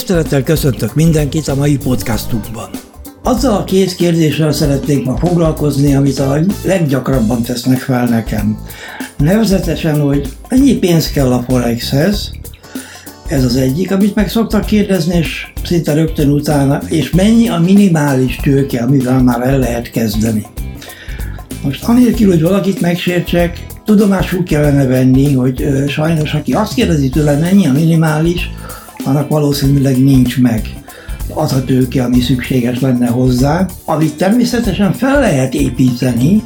Tisztelettel köszöntök mindenkit a mai podcastunkban. Azzal a két kérdéssel szeretnék ma foglalkozni, amit a leggyakrabban tesznek fel nekem. Nevezetesen, hogy mennyi pénz kell a Forexhez, ez az egyik, amit meg szoktak kérdezni, és szinte rögtön utána, és mennyi a minimális tőke, amivel már el lehet kezdeni. Most anélkül, hogy valakit megsértsek, tudomásul kellene venni, hogy ö, sajnos, aki azt kérdezi tőle, mennyi a minimális, annak valószínűleg nincs meg az a tőke, ami szükséges lenne hozzá, amit természetesen fel lehet építeni,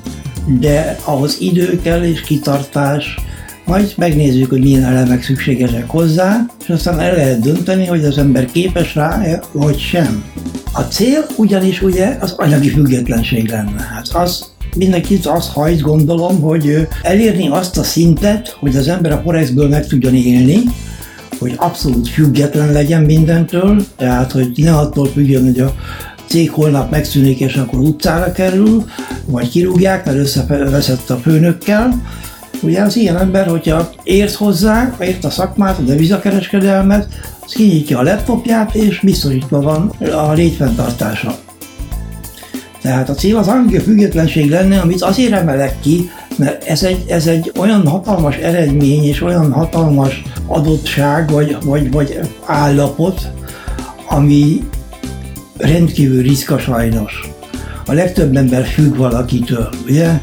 de ahhoz idő kell és kitartás, majd megnézzük, hogy milyen elemek szükségesek hozzá, és aztán el lehet dönteni, hogy az ember képes rá vagy sem. A cél ugyanis ugye az anyagi függetlenség lenne. Hát az mindenkit azt hajt, gondolom, hogy elérni azt a szintet, hogy az ember a Forexből meg tudjon élni, hogy abszolút független legyen mindentől, tehát hogy ne attól függjön, hogy a cég holnap megszűnik, és akkor utcára kerül, vagy kirúgják, mert összeveszett a főnökkel. Ugye az ilyen ember, hogyha ért hozzá, ért a szakmát, a devizakereskedelmet, az kinyitja a laptopját, és biztosítva van a létfenntartása. Tehát a cél az anyagi függetlenség lenne, amit azért emelek ki, mert ez egy, ez egy olyan hatalmas eredmény és olyan hatalmas adottság vagy, vagy, vagy állapot, ami rendkívül ritka sajnos. A legtöbb ember függ valakitől, ugye?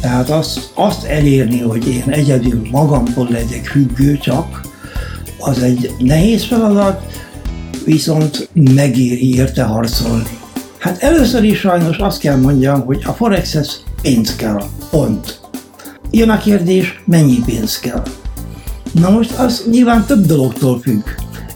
Tehát azt, azt elérni, hogy én egyedül magamtól legyek függő csak, az egy nehéz feladat, viszont megéri érte harcolni. Hát először is sajnos azt kell mondjam, hogy a Forexhez pénz kell, pont. Jön a kérdés, mennyi pénz kell? Na most az nyilván több dologtól függ.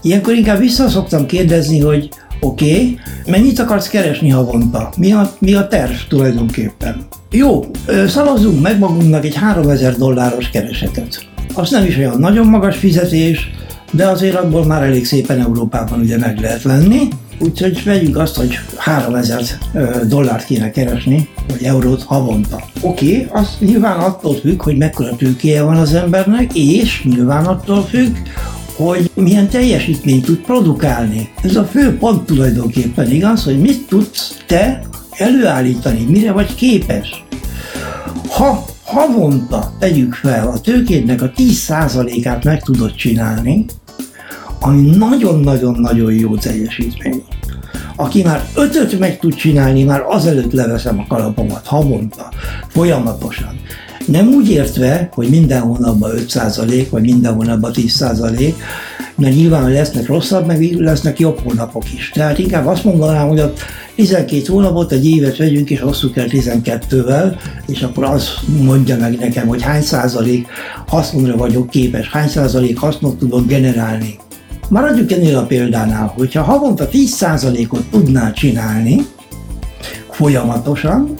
Ilyenkor inkább vissza szoktam kérdezni, hogy oké, okay, mennyit akarsz keresni havonta? Mi a, mi a terv tulajdonképpen? Jó, szavazzunk meg magunknak egy 3000 dolláros keresetet. Az nem is olyan nagyon magas fizetés, de azért abból már elég szépen Európában ugye meg lehet lenni. Úgyhogy vegyük azt, hogy 3000 dollárt kéne keresni, vagy eurót havonta. Oké, okay, az nyilván attól függ, hogy mekkora tőkéje van az embernek, és nyilván attól függ, hogy milyen teljesítményt tud produkálni. Ez a fő pont tulajdonképpen igaz, hogy mit tudsz te előállítani, mire vagy képes. Ha havonta tegyük fel a tőkédnek a 10%-át meg tudod csinálni, ami nagyon-nagyon-nagyon jó teljesítmény. Aki már ötöt meg tud csinálni, már azelőtt leveszem a kalapomat havonta, folyamatosan. Nem úgy értve, hogy minden hónapban 5% vagy minden hónapban 10%, mert nyilván lesznek rosszabb, meg lesznek jobb hónapok is. Tehát inkább azt mondanám, hogy a 12 hónapot, egy évet vegyünk és osszuk el 12-vel, és akkor az mondja meg nekem, hogy hány százalék hasznra vagyok képes, hány százalék hasznot tudok generálni. Maradjuk ennél a példánál, hogyha havonta 10%-ot tudnál csinálni folyamatosan,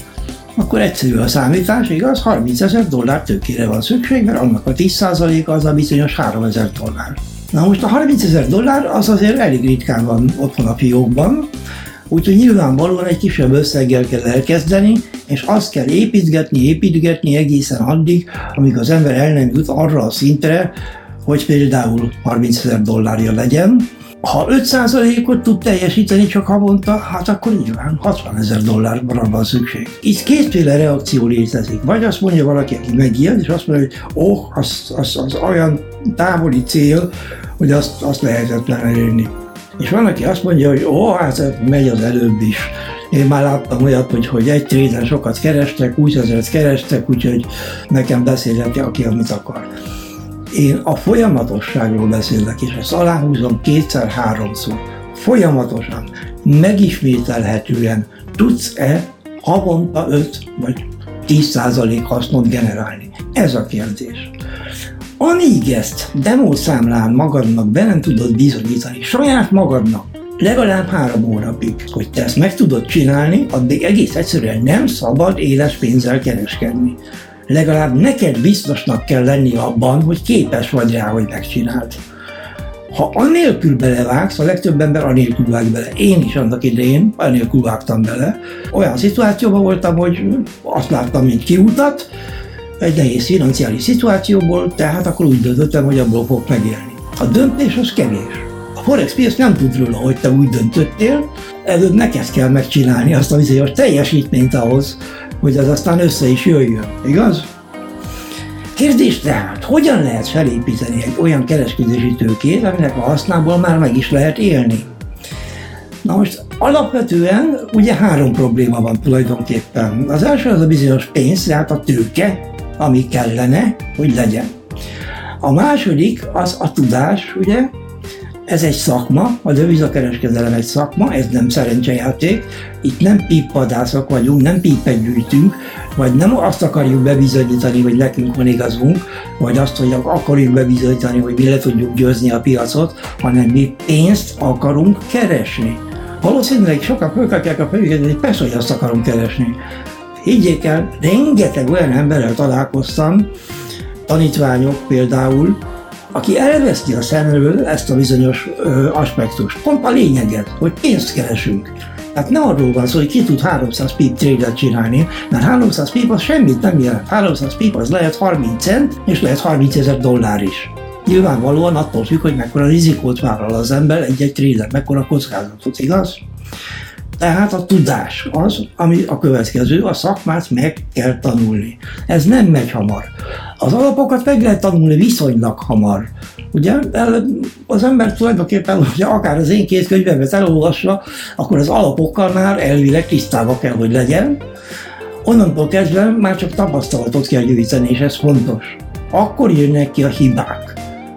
akkor egyszerű a számítás, igaz? 30 ezer dollár tőkére van szükség, mert annak a 10%-a az a bizonyos 3 ezer dollár. Na most a 30 ezer dollár az azért elég ritkán van otthon a fiókban, úgyhogy nyilvánvalóan egy kisebb összeggel kell elkezdeni, és azt kell építgetni, építgetni egészen addig, amíg az ember el nem jut arra a szintre, hogy például 30 ezer dollárja legyen. Ha 5%-ot tud teljesíteni csak havonta, hát akkor nyilván 60 ezer dollárra van szükség. Itt kétféle reakció létezik. Vagy azt mondja valaki, aki megijed, és azt mondja, hogy oh, az, az, az olyan távoli cél, hogy azt, azt lehetetlen elérni. És van, aki azt mondja, hogy ó, oh, hát megy az előbb is. Én már láttam olyat, hogy, hogy egy tréden sokat kerestek, 20 ezeret kerestek, úgyhogy nekem beszélheti, aki amit akar. Én a folyamatosságról beszélek, és ezt aláhúzom kétszer-háromszor. Folyamatosan, megismételhetően tudsz-e havonta 5 vagy 10% hasznot generálni? Ez a kérdés. Amíg ezt demószámlán magadnak be nem tudod bizonyítani, saját magadnak, legalább három hónapig, hogy te ezt meg tudod csinálni, addig egész egyszerűen nem szabad éles pénzzel kereskedni legalább neked biztosnak kell lenni abban, hogy képes vagy rá, hogy megcsináld. Ha anélkül belevágsz, a legtöbb ember anélkül vág bele. Én is annak idején anélkül vágtam bele. Olyan szituációban voltam, hogy azt láttam, mint kiutat, egy nehéz financiális szituációból, tehát akkor úgy döntöttem, hogy abból fog megélni. A döntés az kevés. A Forex piac nem tud róla, hogy te úgy döntöttél, előbb neked kell megcsinálni azt a bizonyos teljesítményt ahhoz, hogy az aztán össze is jöjjön, igaz? Kérdés tehát, hogyan lehet felépíteni egy olyan kereskedési tőkét, aminek a hasznából már meg is lehet élni? Na most alapvetően ugye három probléma van tulajdonképpen. Az első az a bizonyos pénz, tehát a tőke, ami kellene, hogy legyen. A második az a tudás, ugye, ez egy szakma, a devizakereskedelem egy szakma, ez nem szerencsejáték. Itt nem pippadászok vagyunk, nem pípet gyűjtünk, vagy nem azt akarjuk bebizonyítani, hogy nekünk van igazunk, vagy azt, hogy akarjuk bebizonyítani, hogy mi le tudjuk győzni a piacot, hanem mi pénzt akarunk keresni. Valószínűleg sokan fölkapják a fejüket, hogy persze, hogy azt akarom keresni. Higgyék el, rengeteg olyan emberrel találkoztam, tanítványok például, aki elveszti a szemről ezt a bizonyos ö, aspektust. Pont a lényeget, hogy pénzt keresünk. Tehát ne arról van szó, hogy ki tud 300 pip trade csinálni, mert 300 pip az semmit nem jelent. 300 pip az lehet 30 cent, és lehet 30 ezer dollár is. Nyilvánvalóan attól függ, hogy mekkora rizikót vállal az ember egy-egy trader, mekkora kockázatot, igaz? Tehát a tudás az, ami a következő, a szakmát meg kell tanulni. Ez nem megy hamar. Az alapokat meg lehet tanulni viszonylag hamar. Ugye az ember tulajdonképpen, hogy akár az én két könyvemet elolvassa, akkor az alapokkal már elvileg tisztába kell, hogy legyen. Onnantól kezdve már csak tapasztalatot kell gyűjteni, és ez fontos. Akkor jönnek ki a hibák.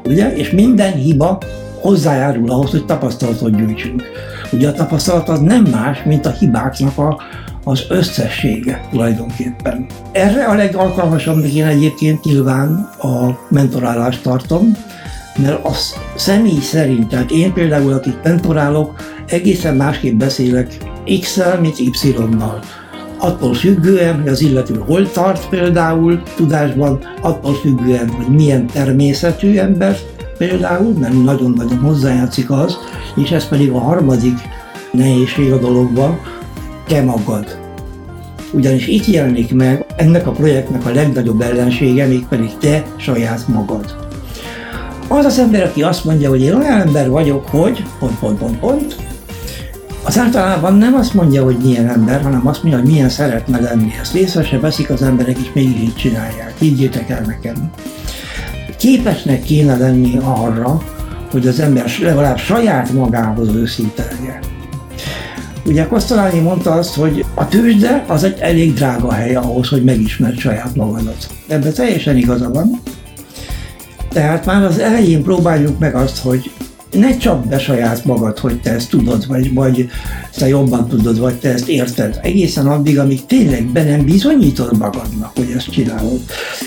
Ugye? És minden hiba hozzájárul ahhoz, hogy tapasztalatot gyűjtsünk. Ugye a tapasztalat az nem más, mint a hibáknak a, az összessége tulajdonképpen. Erre a legalkalmasabb én egyébként nyilván a mentorálást tartom, mert a személy szerint, tehát én például, akik mentorálok, egészen másképp beszélek X-el, mint Y-nal. Attól függően, hogy az illető hol tart például tudásban, attól függően, hogy milyen természetű ember például, mert nagyon-nagyon hozzájátszik az, és ez pedig a harmadik nehézség a dologban, te magad. Ugyanis itt jelenik meg ennek a projektnek a legnagyobb ellensége, mégpedig te saját magad. Az az ember, aki azt mondja, hogy én olyan ember vagyok, hogy pont, pont, pont, pont, az általában nem azt mondja, hogy milyen ember, hanem azt mondja, hogy milyen szeretne lenni. Ezt észre se veszik az emberek, és mégis így csinálják. Higgyétek el nekem képesnek kéne lenni arra, hogy az ember legalább saját magához őszinte legyen. Ugye Kosztoláni mondta azt, hogy a tőzsde az egy elég drága hely ahhoz, hogy megismerd saját magadat. Ebben teljesen igaza van. Tehát már az elején próbáljuk meg azt, hogy ne csapd be saját magad, hogy te ezt tudod, vagy, vagy te jobban tudod, vagy te ezt érted. Egészen addig, amíg tényleg be nem bizonyítod magadnak, hogy ezt csinálod,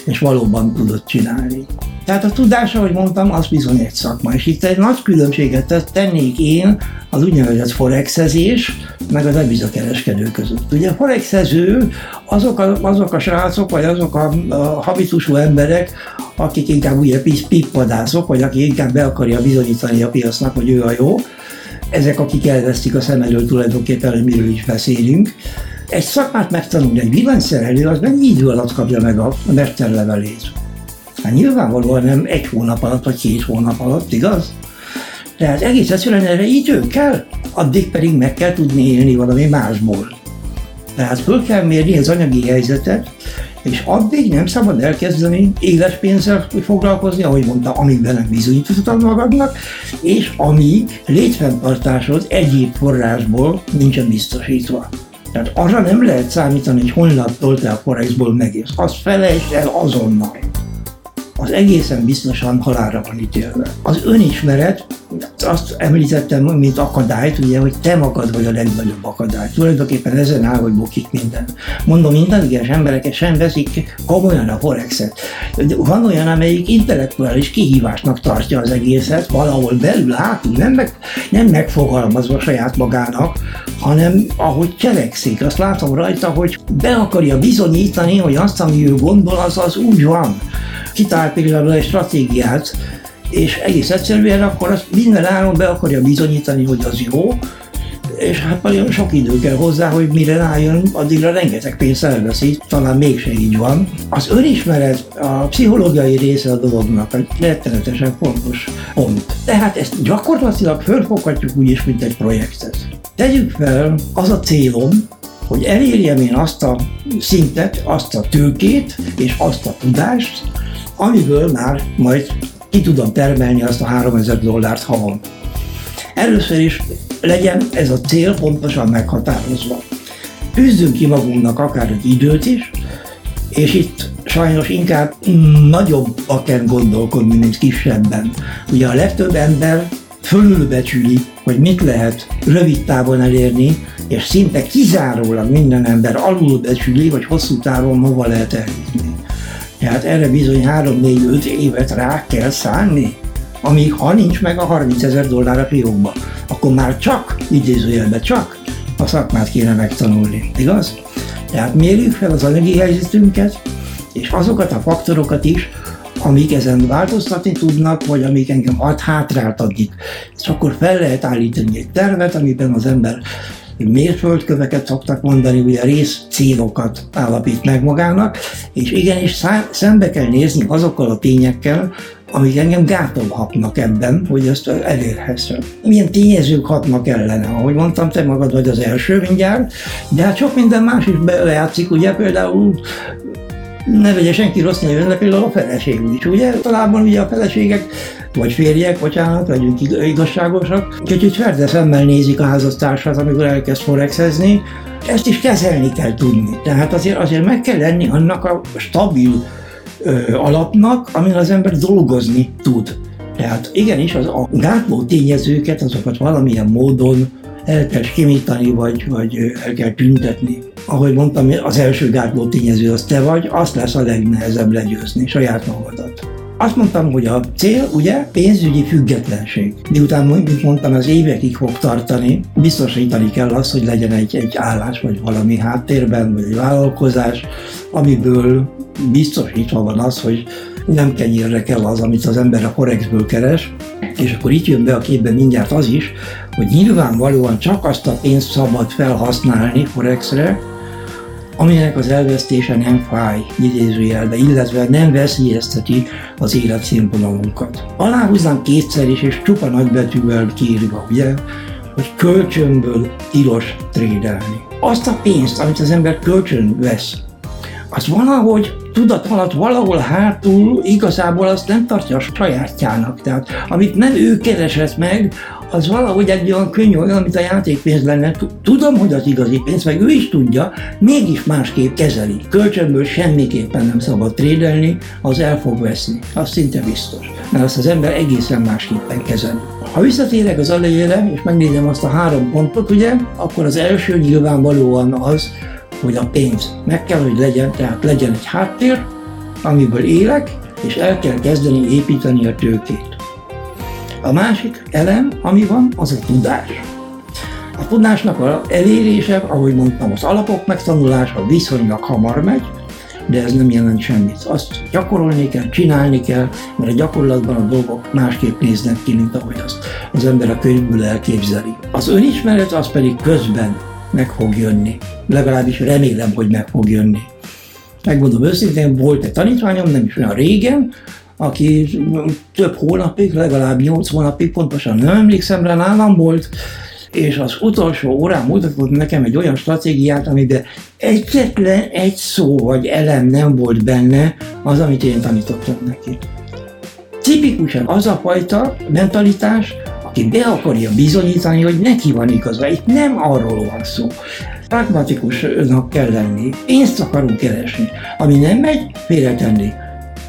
és valóban tudod csinálni. Tehát a tudás, ahogy mondtam, az bizony egy szakma, és itt egy nagy különbséget tennék én az úgynevezett forexezés, meg a devizakereskedő között. Ugye a forexező azok a, azok a srácok, vagy azok a, a habitusú emberek, akik inkább ugye pippadászok, vagy akik inkább be akarja bizonyítani a piacnak, hogy ő a jó, ezek, akik elvesztik a szem elől tulajdonképpen, hogy miről is beszélünk. Egy szakmát megtanulni, egy villanyszerelő, az mennyi idő alatt kapja meg a mesterlevelét? Hát nyilvánvalóan nem egy hónap alatt, vagy két hónap alatt, igaz? Tehát egész egyszerűen erre idő kell, addig pedig meg kell tudni élni valami másból. Tehát föl kell mérni az anyagi helyzetet, és addig nem szabad elkezdeni éles pénzzel foglalkozni, ahogy mondta, amíg nem bizonyítottad magadnak, és amíg létfenntartásod egyéb forrásból nincsen biztosítva. Tehát arra nem lehet számítani, hogy holnaptól te a forexból megérsz. Azt felejtsd el azonnal az egészen biztosan halálra van ítélve. Az önismeret, azt említettem, mint akadályt, ugye, hogy te magad vagy a legnagyobb akadály. Tulajdonképpen ezen áll, hogy bukik minden. Mondom, intelligens embereket sem veszik komolyan a forexet. Van olyan, amelyik intellektuális kihívásnak tartja az egészet, valahol belül, hátul, nem, meg, nem megfogalmazva saját magának, hanem ahogy cselekszik. Azt látom rajta, hogy be akarja bizonyítani, hogy azt, ami ő gondol, az az úgy van kitalált például egy stratégiát, és egész egyszerűen akkor azt minden áron be akarja bizonyítani, hogy az jó, és hát nagyon sok idő kell hozzá, hogy mire rájön, addigra rengeteg pénzt elveszi, talán mégse így van. Az önismeret a pszichológiai része a dolognak, egy rettenetesen fontos pont. Tehát ezt gyakorlatilag fölfoghatjuk úgy is, mint egy projektet. Tegyük fel, az a célom, hogy elérjem én azt a szintet, azt a tőkét és azt a tudást, amiből már majd ki tudom termelni azt a 3000 dollárt havon. Először is legyen ez a cél pontosan meghatározva. Tűzzünk ki magunknak akár egy időt is, és itt sajnos inkább nagyobb kell gondolkodni, mint kisebben. Ugye a legtöbb ember fölülbecsüli, hogy mit lehet rövid távon elérni, és szinte kizárólag minden ember alulbecsüli, hogy hosszú távon hova lehet elérni. Tehát erre bizony 3-4-5 évet rá kell szállni, amíg ha nincs meg a 30 ezer dollár a fiókba, akkor már csak, idézőjelben csak a szakmát kéne megtanulni, igaz? Tehát mérjük fel az anyagi helyzetünket, és azokat a faktorokat is, amik ezen változtatni tudnak, vagy amik engem ad hátrált addig. És akkor fel lehet állítani egy tervet, amiben az ember mérföldköveket szoktak mondani, ugye rész célokat állapít meg magának, és igenis szembe kell nézni azokkal a tényekkel, amik engem gátolhatnak ebben, hogy ezt elérhessem. Milyen tényezők hatnak ellene? Ahogy mondtam, te magad vagy az első mindjárt, de hát sok minden más is belejátszik, ugye például ne vegye senki rossz néven, de például a feleség is, ugye? Talában ugye a feleségek, vagy férjek, bocsánat, legyünk igazságosak, kicsit ferde szemmel nézik a házastársat, amikor elkezd forexezni, ezt is kezelni kell tudni. Tehát azért, azért meg kell lenni annak a stabil ö, alapnak, amin az ember dolgozni tud. Tehát igenis az a gátló tényezőket, azokat valamilyen módon el kell skimítani, vagy, vagy el kell tüntetni. Ahogy mondtam, az első gátló tényező az te vagy, azt lesz a legnehezebb legyőzni, saját magadat. Azt mondtam, hogy a cél ugye pénzügyi függetlenség. Miután, mint mondtam, az évekig fog tartani, biztosítani kell azt, hogy legyen egy, egy állás, vagy valami háttérben, vagy egy vállalkozás, amiből biztosítva van az, hogy nem kenyérre kell az, amit az ember a Forexből keres, és akkor itt jön be a képbe mindjárt az is, hogy nyilvánvalóan csak azt a pénzt szabad felhasználni Forexre, aminek az elvesztése nem fáj, idézőjelbe, illetve nem veszélyezteti az életszínvonalunkat. Aláhúznám kétszer is, és csupa nagybetűvel kiírva, ugye, hogy kölcsönből tilos trédelni. Azt a pénzt, amit az ember kölcsön vesz, az valahogy tudat alatt valahol hátul igazából azt nem tartja a sajátjának. Tehát amit nem ő keresett meg, az valahogy egy olyan könnyű, olyan, mint a játékpénz lenne. Tudom, hogy az igazi pénz, meg ő is tudja, mégis másképp kezeli. Kölcsönből semmiképpen nem szabad trédelni, az el fog veszni. Az szinte biztos. Mert azt az ember egészen másképpen kezeli. Ha visszatérek az elejére, és megnézem azt a három pontot, ugye, akkor az első nyilvánvalóan az, hogy a pénz meg kell, hogy legyen, tehát legyen egy háttér, amiből élek, és el kell kezdeni építeni a tőkét. A másik elem, ami van, az a tudás. A tudásnak a elérése, ahogy mondtam, az alapok megtanulása viszonylag hamar megy, de ez nem jelent semmit. Azt gyakorolni kell, csinálni kell, mert a gyakorlatban a dolgok másképp néznek ki, mint ahogy azt az ember a könyvből elképzeli. Az önismeret az pedig közben meg fog jönni. Legalábbis remélem, hogy meg fog jönni. Megmondom őszintén, volt egy tanítványom, nem is olyan régen, aki több hónapig, legalább nyolc hónapig, pontosan nem emlékszem rá, nálam volt, és az utolsó órán mutatott nekem egy olyan stratégiát, amiben egyetlen egy szó vagy elem nem volt benne, az, amit én tanítottam neki. Tipikusan az a fajta mentalitás, aki be akarja bizonyítani, hogy neki van igaza. Itt nem arról van szó. Pragmatikusnak kell lenni, pénzt akarunk keresni. Ami nem megy, félretenni.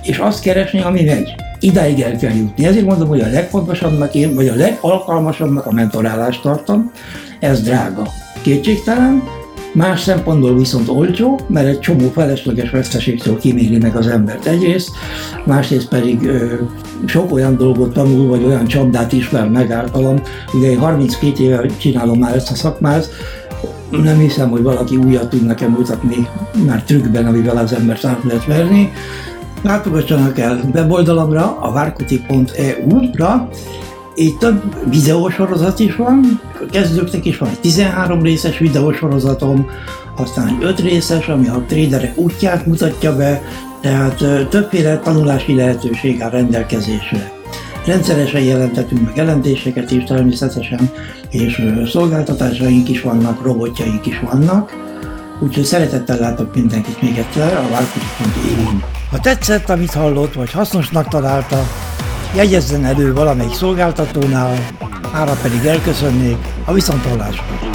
És azt keresni, ami megy. Idáig el kell jutni. Ezért mondom, hogy a legfontosabbnak én, vagy a legalkalmasabbnak a mentorálást tartom. Ez drága. Kétségtelen, Más szempontból viszont olcsó, mert egy csomó felesleges veszteségtől kiméri meg az embert egyrészt, másrészt pedig ö, sok olyan dolgot tanul, vagy olyan csapdát ismer meg általam. Ugye én 32 éve csinálom már ezt a szakmát, nem hiszem, hogy valaki újat tud nekem mutatni már trükkben, amivel az embert át lehet verni. Látogassanak el weboldalamra, a várkuti.eu-ra, Itt több videósorozat is van, kezdőknek is van egy 13 részes videósorozatom, aztán egy 5 részes, ami a traderek útját mutatja be, tehát többféle tanulási lehetőség áll rendelkezésre. Rendszeresen jelentetünk meg jelentéseket is természetesen, és szolgáltatásaink is vannak, robotjaink is vannak, úgyhogy szeretettel látok mindenkit még egyszer a várkusi.eu-n. Ha tetszett, amit hallott, vagy hasznosnak találta, jegyezzen elő valamelyik szolgáltatónál, ára pedig elköszönnék a viszontlátásra.